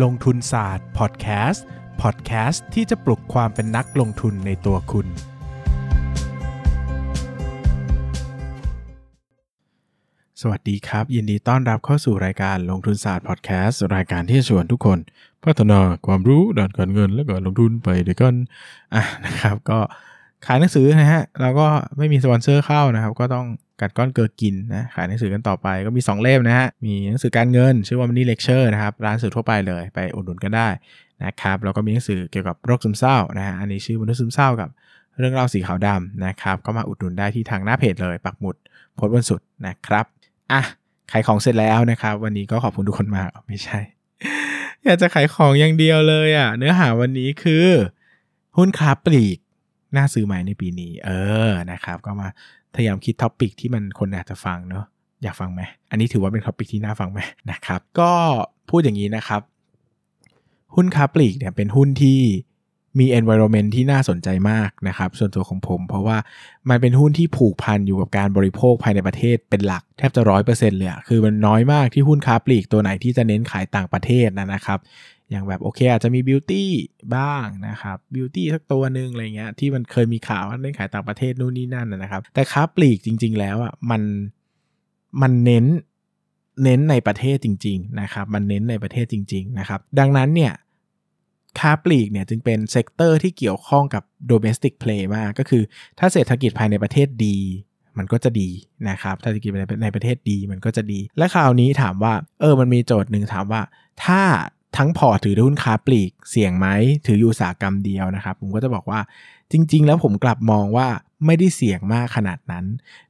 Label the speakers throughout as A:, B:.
A: ลงทุนศาสตร์พอดแคสต์พอดแคสต์ที่จะปลุกความเป็นนักลงทุนในตัวคุณ สวัสดีครับ ยินดีต้อนรับเข้าสู่รายการลงทุนศาสตร์พอดแคสต์รายการที่จะชวนทุกคนพัฒนาความรู้ด้านการเงินและการลงทุนไปด้วยกันอะนะครับ ก็ ขายหนังสือนะฮะเราก็ไม่มีสปอนเซอร์เข้านะครับ ก็ต้องกัดก้อนเกลือกินนะขายหนังสือกันต่อไปก็มี 2 เล่มนะฮะ มีหนังสือการเงิน ชื่อว่า Money Lecture นะครับ ร้านหนังสือทั่วไปเลยไปอุดหนุนกันได้นะครับแล้วก็มีหนังสือเกี่ยวกับโรคซึมเศร้านะฮะอันนี้ชื่อมนุษย์ซึมเศร้ากับเรื่องเล่าสีขาวดำนะครับ ก็มาอุดหนุนได้ที่ทางหน้าเพจเลย ปักหมุดโพสต์บนสุดนะครับอะขายของเสร็จแล้วนะครับ วันนี้ก็ขอบคุณทุกคนมากไม่ใช่ อยากจะขายของอย่างเดียวเลยอะเนื้อหาวันนี้คือ หุ้นค้าปลีก น่าซื้อไหมในปีนี้ เออนะครับ ก็มาพยายามคิด topic ที่มันคนอาจจะฟังเนอะอยากฟังไหมอันนี้ถือว่าเป็น topic ที่น่าฟังไหมนะครับ ก็พูดอย่างนี้นะครับ หุ้นค้าปลีกเนี่ยเป็นหุ้นที่มี environment ที่น่าสนใจมากนะครับ ส่วนตัวของผม เพราะว่ามันเป็นหุ้นที่ผูกพันอยู่กับการบริโภคภายในประเทศเป็นหลักแทบจะร้อยเปอร์เซ็นต์เลยอะคือมันน้อยมากที่หุ้นค้าปลีกตัวไหนที่จะเน้นขายต่างประเทศนะนะครับ อย่างแบบโอเคอาจจะมีบิวตี้บ้างนะครับบิวตี้สักตัวหนึ่งอะไรเงี้ยที่มันเคยมีข่าวว่าเล่นขายต่างประเทศนู่นนี่นั่นนะครับแต่ค้าปลีกจริง ๆ แล้วอะมันมันเน้นเน้นในประเทศจริง ๆ นะครับ มันเน้นในประเทศจริง ๆ นะครับ ดังนั้นเนี่ยค้าปลีกเนี่ยจึงเป็น sector ที่เกี่ยวข้องกับ domestic play มาก ก็คือถ้าเศรษฐกิจภายในประเทศดี มันก็จะดีนะครับถ้าเศรษฐกิจในประเทศดีมันก็จะดี และคราวนี้ถามว่า เออมันมีโจทย์หนึ่งถามว่า ถ้า ทั้งพอถือหุ้นค้าปลีกเสี่ยงไหมถืออยู่อุตสาหกรรมเดียวนะครับ ผมก็จะบอกว่าจริง ๆ แล้วผมกลับมองว่าไม่ได้เสี่ยงมากขนาดนั้น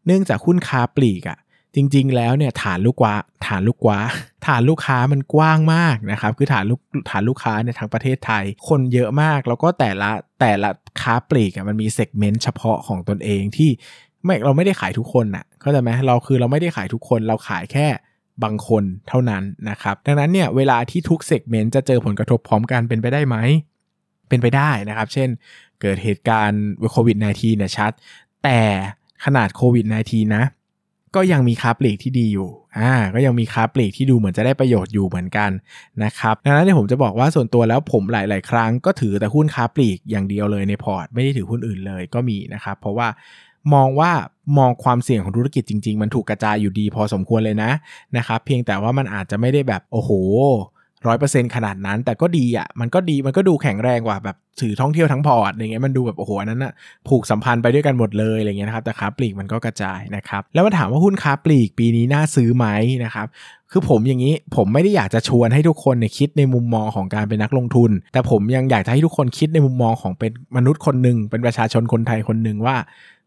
A: เนื่องจากหุ้นค้าปลีกอ่ะจริง ๆ แล้วเนี่ยฐานลูกค้าฐานลูกค้าฐานลูกค้ามันกว้างมากนะครับคือฐานลูกฐานลูกค้าในทั้งประเทศไทย คนเยอะมากแล้วก็แต่ละแต่ละค้าปลีกมันมี segment เฉพาะของตนเองที่ไม่เราไม่ได้ขายทุกคนน่ะเข้าใจไหมเราคือเราไม่ได้ขายทุกคนเราขายแค่ บางคนเท่านั้นนะครับ ดังนั้นเนี่ยเวลาที่ทุก segment จะเจอผลกระทบพร้อมกันเป็นไปได้ไหม เป็นไปได้นะครับ เช่น เกิดเหตุการณ์โควิด -19 เนี่ยชัด แต่ขนาดโควิด -19 นะก็ยังมีค้าปลีกที่ดีอยู่ อ่า ก็ยังมีค้าปลีกที่ดูเหมือนจะได้ประโยชน์อยู่เหมือนกันนะครับ ดังนั้นเนี่ยผมจะบอกว่าส่วนตัวแล้วผมหลาย ๆ ครั้งก็ถือแต่หุ้นค้าปลีกอย่างเดียวเลยในพอร์ต ไม่ได้ถือหุ้นอื่นเลยก็มีนะครับ เพราะว่า มองว่ามองความเสี่ยงของธุรกิจจริง ๆ มันถูกกระจายอยู่ดีพอสมควรเลยนะนะครับเพียงแต่ว่ามันอาจจะไม่ได้แบบโอ้โห ร้อยเปอร์เซ็นขนาดนั้น แต่ก็ดีอะมันก็ดีมันก็ดูแข็งแรงกว่าแบบสื่อท่องเที่ยวทั้งพอร์ตอะไรเงี้ยมันดูแบบโอ้โหอันนั้นอะผูกสัมพันธ์ไปด้วยกันหมดเลยอะไรเงี้ยนะครับแต่ค้าปลีกมันก็กระจายนะครับแล้วมาถามว่าหุ้นค้าปลีกปีนี้น่าซื้อไหมนะครับคือผมอย่างนี้ผมไม่ได้อยากจะชวนให้ทุกคนเนี่ยคิดในมุมมองของการเป็นนักลงทุน แต่ผมยังอยากจะให้ทุกคนคิดในมุมมองของเป็นมนุษย์คนหนึ่งเป็นประชาชนคนไทยคนหนึ่งว่า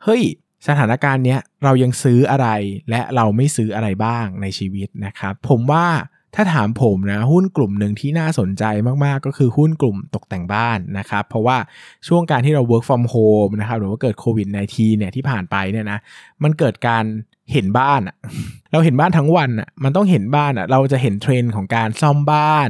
A: เฮ้ยสถานการณ์เนี้ยเรายังซื้ออะไรและเราไม่ซื้ออะไรบ้างในชีวิตนะครับผมว่า ถ้าถามผมนะหุ้นกลุ่มหนึ่งที่น่าสนใจมากๆ ก็คือหุ้นกลุ่มตกแต่งบ้านนะครับ เพราะว่าช่วงการที่เรา work from home นะครับหรือว่าเกิดโควิด -19 เนี่ยที่ผ่านไปเนี่ยนะมันเกิดการเห็นบ้านอะเราเห็นบ้านทั้งวันอะมันต้องเห็นบ้านอะเราจะเห็นเทรนด์ของการซ่อมบ้าน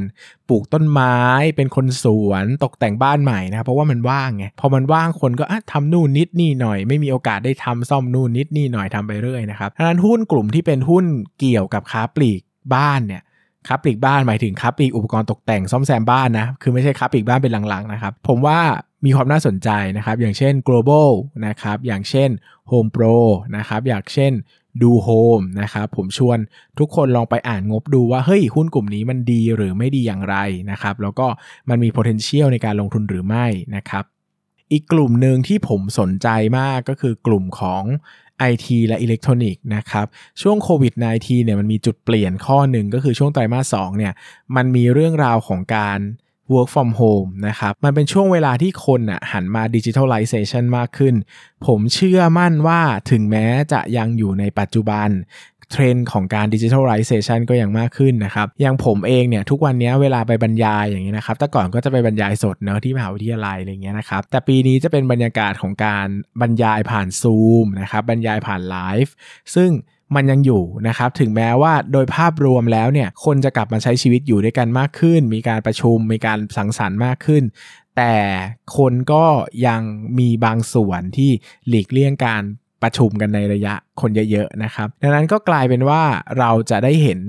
A: ปลูกต้นไม้ เป็นคนสวนตกแต่งบ้านใหม่นะครับเพราะว่ามันว่างไงพอมันว่างคนก็ทำนู่นนิดนี่หน่อย ไม่มีโอกาสได้ทำซ่อมนู่นนิดนี่หน่อยทำไปเรื่อยนะครับดังนั้นหุ้นกลุ่มที่เป็นหุ้นเกี่ยวกับค้าปลีกบ้านเนี่ย ค้าปลีกบ้านหมายถึงค้าปลีกอุปกรณ์ตกแต่งซ่อมแซมบ้านนะ คือไม่ใช่ค้าปลีกบ้านเป็นหลังๆนะครับ ผมว่ามีความน่าสนใจนะครับ อย่างเช่น global นะครับ อย่างเช่น home pro นะครับ อย่างเช่นดูโฮมนะครับผมชวนทุกคนลองไปอ่านงบดูว่า เฮ้ย หุ้นกลุ่มนี้มันดีหรือไม่ดีอย่างไรนะครับ แล้วก็มันมี potential ในการลงทุนหรือไม่นะครับ อีกกลุ่มหนึ่งที่ผมสนใจมากก็คือกลุ่มของ IT และอิเล็กทรอนิกส์นะครับช่วงโควิด -19 เนี่ยมันมีจุดเปลี่ยนข้อหนึ่งก็คือช่วงไตรมาส2เนี่ยมันมีเรื่องราวของการ work from home นะครับ มันเป็นช่วงเวลาที่คนอะหันมา digitalization มากขึ้น ผมเชื่อมั่นว่าถึงแม้จะยังอยู่ในปัจจุบัน เทรนด์ของการ digitalization ก็ยังมากขึ้นนะครับอย่างผมเองเนี่ยทุกวันนี้เวลาไปบรรยายอย่างนี้นะครับแต่ก่อนก็จะไปบรรยายสดเนาะที่มหาวิทยาลัยอะไรเงี้ยนะครับแต่ปีนี้จะเป็นบรรยากาศของการบรรยายผ่านซูมนะครับบรรยายผ่านไลฟ์ซึ่งมันยังอยู่นะครับถึงแม้ว่าโดยภาพรวมแล้วเนี่ยคนจะกลับมาใช้ชีวิตอยู่ด้วยกันมากขึ้น มีการประชุมมีการสังสรรค์มากขึ้น แต่คนก็ยังมีบางส่วนที่หลีกเลี่ยงการ ประชุมกันในระยะคนเยอะๆนะครับ ดังนั้นก็กลายเป็นว่าเราจะได้เห็น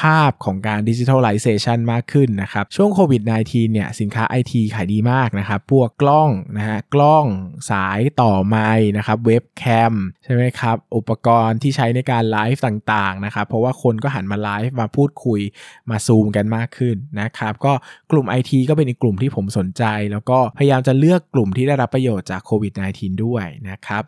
A: ภาพของการดิจิทัลไลเซชันมากขึ้นนะครับ ช่วงโควิด -19 เนี่ยสินค้า IT ขายดีมากนะครับ พวกกล้องนะฮะกล้องสายต่อไม้นะครับเว็บแคมใช่ไหมครับ อุปกรณ์ที่ใช้ในการไลฟ์ต่างๆนะครับ เพราะว่าคนก็หันมาไลฟ์มาพูดคุยมาซูมกันมากขึ้นนะครับ ก็กลุ่ม IT ก็เป็นอีกกลุ่มที่ผมสนใจ แล้วก็พยายามจะเลือกกลุ่มที่ได้รับประโยชน์จากโควิด -19 ด้วยนะครับ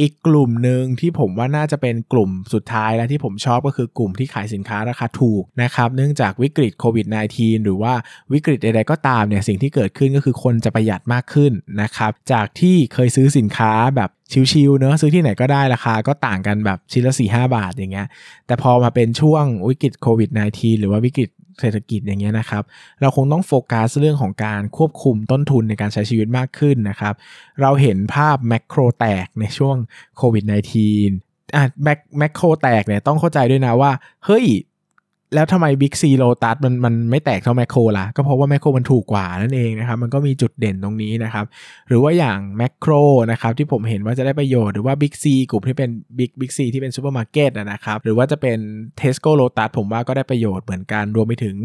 A: อีกกลุ่มหนึ่งที่ผมว่าน่าจะเป็นกลุ่มสุดท้ายและที่ผมชอบก็คือกลุ่มที่ขายสินค้าราคาถูกนะครับเนื่องจากวิกฤตโควิด -19 หรือว่าวิกฤตใดๆก็ตามเนี่ยสิ่งที่เกิดขึ้นก็คือคนจะประหยัดมากขึ้นนะครับจากที่เคยซื้อสินค้าแบบชิวๆเนอะซื้อที่ไหนก็ได้ราคาก็ต่างกันแบบชิ้นละ4 5 บาทอย่างเงี้ยแต่พอมาเป็นช่วงวิกฤตโควิด -19 หรือว่าวิกฤต เศรษฐกิจอย่างเงี้ยนะครับ เราคงต้องโฟกัสเรื่องของการควบคุมต้นทุนในการใช้ชีวิตมากขึ้นนะครับ เราเห็นภาพแมกโครแตกในช่วงโควิด -19 อะแมกแมกโครแตกเนี่ยต้องเข้าใจด้วยนะว่า เฮ้ย แล้วทำไมบิ๊กซีโลตัสมันมันไม่แตกเท่าแมคโครล่ะ ก็เพราะว่าแมคโครมันถูกกว่านั่นเองนะครับ มันก็มีจุดเด่นตรงนี้นะครับ หรือว่าอย่างแมคโครนะครับที่ผมเห็นว่าจะได้ประโยชน์หรือว่าบิ๊กซีกลุ่มที่เป็นบิ๊กบิ๊กซีที่เป็นซูเปอร์มาร์เก็ตนะครับ หรือว่าจะเป็นเทสโก้โลตัสผมว่าก็ได้ประโยชน์เหมือนกัน รวมไปถึง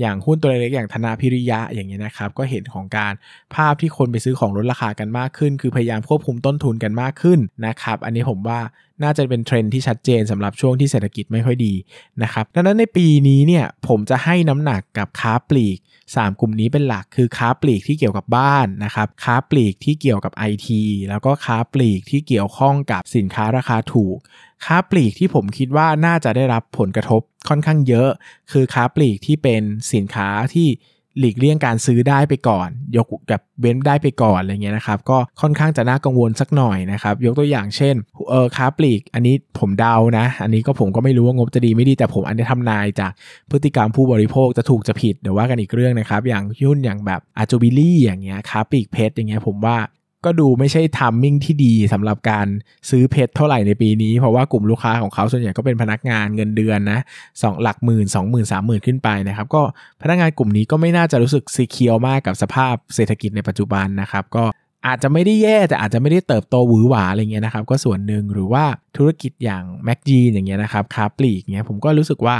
A: อย่างหุ้นตัวเล็กอย่างธนพิริยะอย่างเงี้ยนะครับ ก็เห็นของการภาพที่คนไปซื้อของลดราคากันมากขึ้น คือพยายามควบคุมต้นทุนกันมากขึ้นนะครับ อันนี้ผมว่า น่าจะเป็นเทรนที่ชัดเจนสำหรับช่วงที่เศรษฐกิจไม่ค่อยดีนะครับดังนั้นในปีนี้เนี่ยผมจะให้น้ำหนักกับค้าปลีก 3 กลุ่มนี้เป็นหลักคือค้าปลีกที่เกี่ยวกับบ้านนะครับค้าปลีกที่เกี่ยวกับ IT แล้วก็ค้าปลีกที่เกี่ยวข้องกับสินค้าราคาถูก ค้าปลีกที่ผมคิดว่าน่าจะได้รับผลกระทบค่อนข้างเยอะ คือค้าปลีกที่เป็นสินค้าที่ หลีกเลี่ยงการซื้อได้ไปก่อน ยกแบบเว้นได้ไปก่อนอะไรเงี้ยนะครับก็ค่อนข้างจะน่ากังวลสักหน่อยนะครับยกตัวอย่างเช่นเออค้าปลีก อันนี้ผมเดานะ อันนี้ก็ผมก็ไม่รู้ว่างบจะดีไม่ดีแต่ผมอันนี้ทำนายจากพฤติกรรมผู้บริโภคจะถูกจะผิดเดี๋ยวว่ากันอีกเรื่องนะครับอย่างยุ่นอย่างแบบอาจูบิลี่อย่างเงี้ยค้าปลีกเพชรอย่างเงี้ยผมว่า ก็ดูไม่ใช่ทัมมิ่งที่ดีสำหรับการซื้อเพชรเท่าไหร่ในปีนี้ เพราะว่ากลุ่มลูกค้าของเขาส่วนใหญ่ก็เป็นพนักงานเงินเดือนนะสองหลักหมื่นสองหมื่นสามหมื่นขึ้นไปนะครับ ก็พนักงานกลุ่มนี้ก็ไม่น่าจะรู้สึกซีเคียวมากกับสภาพเศรษฐกิจในปัจจุบันนะครับ ก็อาจจะไม่ได้แย่แต่อาจจะไม่ได้เติบโตหวือหวาอะไรเงี้ยนะครับ ก็ส่วนหนึ่งหรือว่าธุรกิจอย่างแม็กจีอย่างเงี้ยนะครับค้าปลีกเงี้ยผมก็รู้สึกว่า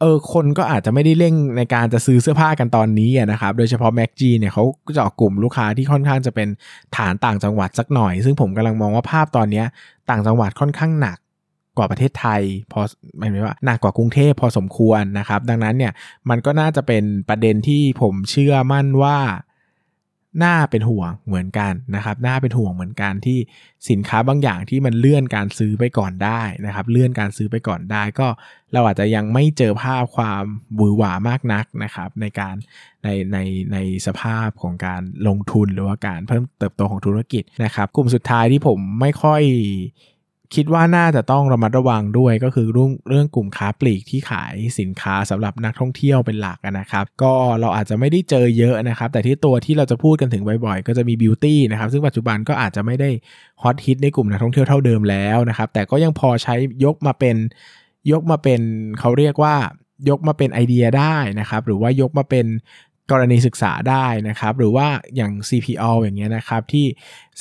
A: เออคนก็อาจจะไม่ได้เร่งในการจะซื้อเสื้อผ้ากันตอนนี้นะครับ โดยเฉพาะแม็กจีเนี่ยเขาจะออกกลุ่มลูกค้าที่ค่อนข้างจะเป็นฐานต่างจังหวัดสักหน่อย ซึ่งผมกำลังมองว่าภาพตอนนี้ต่างจังหวัดค่อนข้างหนักกว่าประเทศไทย พอหมายถึงว่าหนักกว่ากรุงเทพพอสมควรนะครับ ดังนั้นเนี่ยมันก็น่าจะเป็นประเด็นที่ผมเชื่อมั่นว่า น่าเป็นห่วงเหมือนกันนะครับน่าเป็นห่วงเหมือนกันที่สินค้าบางอย่างที่มันเลื่อนการซื้อไปก่อนได้นะครับ เลื่อนการซื้อไปก่อนได้ก็เราอาจจะยังไม่เจอภาพความหวือหวามากนักนะครับ ในการในในในสภาพของการลงทุนหรือว่าการเพิ่มเติบโตของธุรกิจนะครับ กลุ่มสุดท้ายที่ผมไม่ค่อย คิดว่าน่าจะต้องระมัดระวังด้วยก็คือเรื่องเรื่องกลุ่มค้าปลีกที่ขายสินค้าสำหรับนักท่องเที่ยวเป็นหลักนะครับ ก็เราอาจจะไม่ได้เจอเยอะนะครับ แต่ที่ตัวที่เราจะพูดกันถึงบ่อยๆ ก็จะมีบิวตี้นะครับ ซึ่งปัจจุบันก็อาจจะไม่ได้ฮอตฮิตในกลุ่มนักท่องเที่ยวเท่าเดิมแล้วนะครับ แต่ก็ยังพอใช้ยกมาเป็นยกมาเป็นเขาเรียกว่ายกมาเป็นไอเดียได้นะครับ หรือว่ายกมาเป็นกรณีศึกษาได้นะครับ หรือว่าอย่าง CPO อย่างเงี้ยนะครับ ที่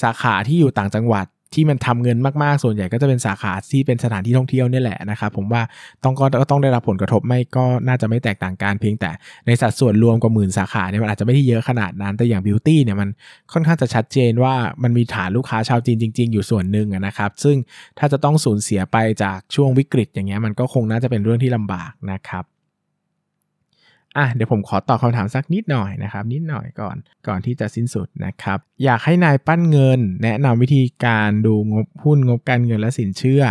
A: สาขาที่อยู่ต่างจังหวัด ที่มันทำเงินมากๆ ส่วนใหญ่ก็จะเป็นสาขาที่เป็นสถานที่ท่องเที่ยวนี่แหละนะครับผมว่าต้องก็ต้องได้รับผลกระทบไม่ก็น่าจะไม่แตกต่างกันเพียงแต่ในสัดส่วนรวมกว่าหมื่นสาขาเนี่ยมันอาจจะไม่ได้เยอะขนาดนั้น แต่อย่างบิวตี้เนี่ยมันค่อนข้างจะชัดเจนว่ามันมีฐานลูกค้าชาวจีนจริง ๆ อยู่ส่วนหนึ่งนะครับ ซึ่งถ้าจะต้องสูญเสียไปจากช่วงวิกฤตอย่างเงี้ยมันก็คงน่าจะเป็นเรื่องที่ลำบากนะครับ อะเดี๋ยวผมขอตอบคำถามสักนิดหน่อยนะครับ นิดหน่อยก่อนก่อนที่จะสิ้นสุดนะครับ อยากให้นายปั้นเงิน แนะนำวิธีการดูงบหุ้นงบการเงินและสินเชื่อ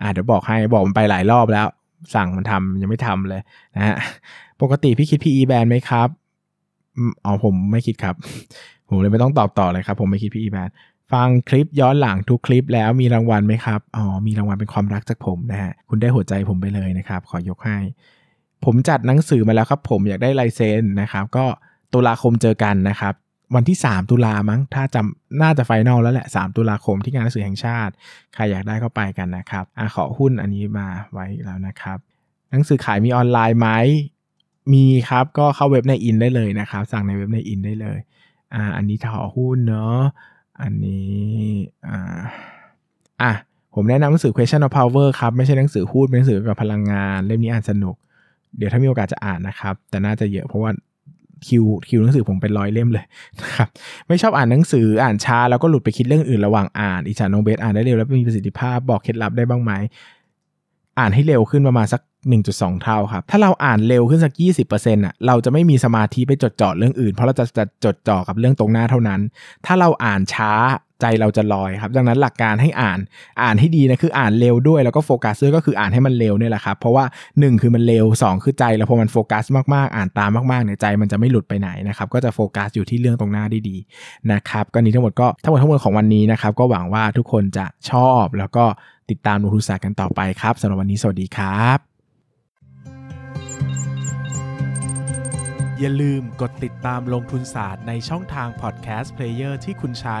A: อะเดี๋ยวบอกให้บอกมันไปหลายรอบแล้ว สั่งมันทำยังไม่ทำเลยนะฮะปกติพี่คิด PE แบนไหมครับอ๋อผมไม่คิดครับผมเลยไม่ต้องตอบต่อเลยครับ ผมไม่คิด PE แบนฟังคลิปย้อนหลังทุกคลิปแล้วมีรางวัลไหมครับ อ๋อ มีรางวัลเป็นความรักจากผมนะฮะ คุณได้หัวใจผมไปเลยนะครับ ขอยกให้ ผมจัดหนังสือมาแล้วครับผมอยากได้ลายเซ็นนะครับ ก็ตุลาคมเจอกันนะครับ วันที่ 3 ตุลามั้งถ้าจำน่าจะไฟนอลแล้วแหละ 3 ตุลาคมที่งานหนังสือแห่งชาติ ใครอยากได้ก็ไปกันนะครับอขอหุ้นอันนี้มาไว้แล้วนะครับ หนังสือขายมีออนไลน์ไหมมีครับก็เข้าเว็บในอินได้เลยนะครับ สั่งในเว็บในอินได้เลยอ่าอันนี้ถอหุ้นเนาะอันนี้อ่าอะผมแนะนำหนังสือ question of power ครับ ไม่ใช่หนังสือหุ้นเป็นหนังสือเกี่ยวกับพลังงาน เล่มนี้อ่านสนุก เดี๋ยวถ้ามีโอกาสจะอ่านนะครับ แต่น่าจะเยอะเพราะว่าคิวคิวหนังสือผมเป็นร้อยเล่มเลยนะครับไม่ชอบอ่านหนังสืออ่านช้าแล้วก็หลุดไปคิดเรื่องอื่นระหว่างอ่านอิจฉานงเบสอ่านได้เร็วแล้วมีประสิทธิภาพบอกเคล็ดลับได้บ้างไหมอ่านให้เร็วขึ้นประมาณสัก 1.2 เท่าครับ ถ้าเราอ่านเร็วขึ้นสัก 20%อะเราจะไม่มีสมาธิไปจดจ่อเรื่องอื่น เพราะเราจะจะจดจ่อกับเรื่องตรงหน้าเท่านั้น ถ้าเราอ่านช้า ใจเราจะลอยครับดังนั้นหลักการให้อ่านอ่านให้ดีนะคืออ่านเร็วด้วยแล้วก็โฟกัสด้วยก็คืออ่านให้มันเร็วเนี่ยแหละครับเพราะว่า 1 คือมันเร็ว 2 คือใจแล้วพอมันโฟกัสมากๆ อ่านตามมากๆเนี่ยใจมันจะไม่หลุดไปไหนนะครับก็จะโฟกัสอยู่ที่เรื่องตรงหน้าได้ดีนะครับก็นี้ทั้งหมดก็ทั้งหมดทั้งมวลของวันนี้นะครับก็หวังว่าทุกคนจะชอบแล้วก็ติดตามลงทุนศาสตร์กันต่อไปครับสำหรับวันนี้สวัสดีครับ อย่าลืมกดติดตามลงทุนศาสตร์ในช่องทางพอดแคสต์เพลเยอร์ที่คุณใช้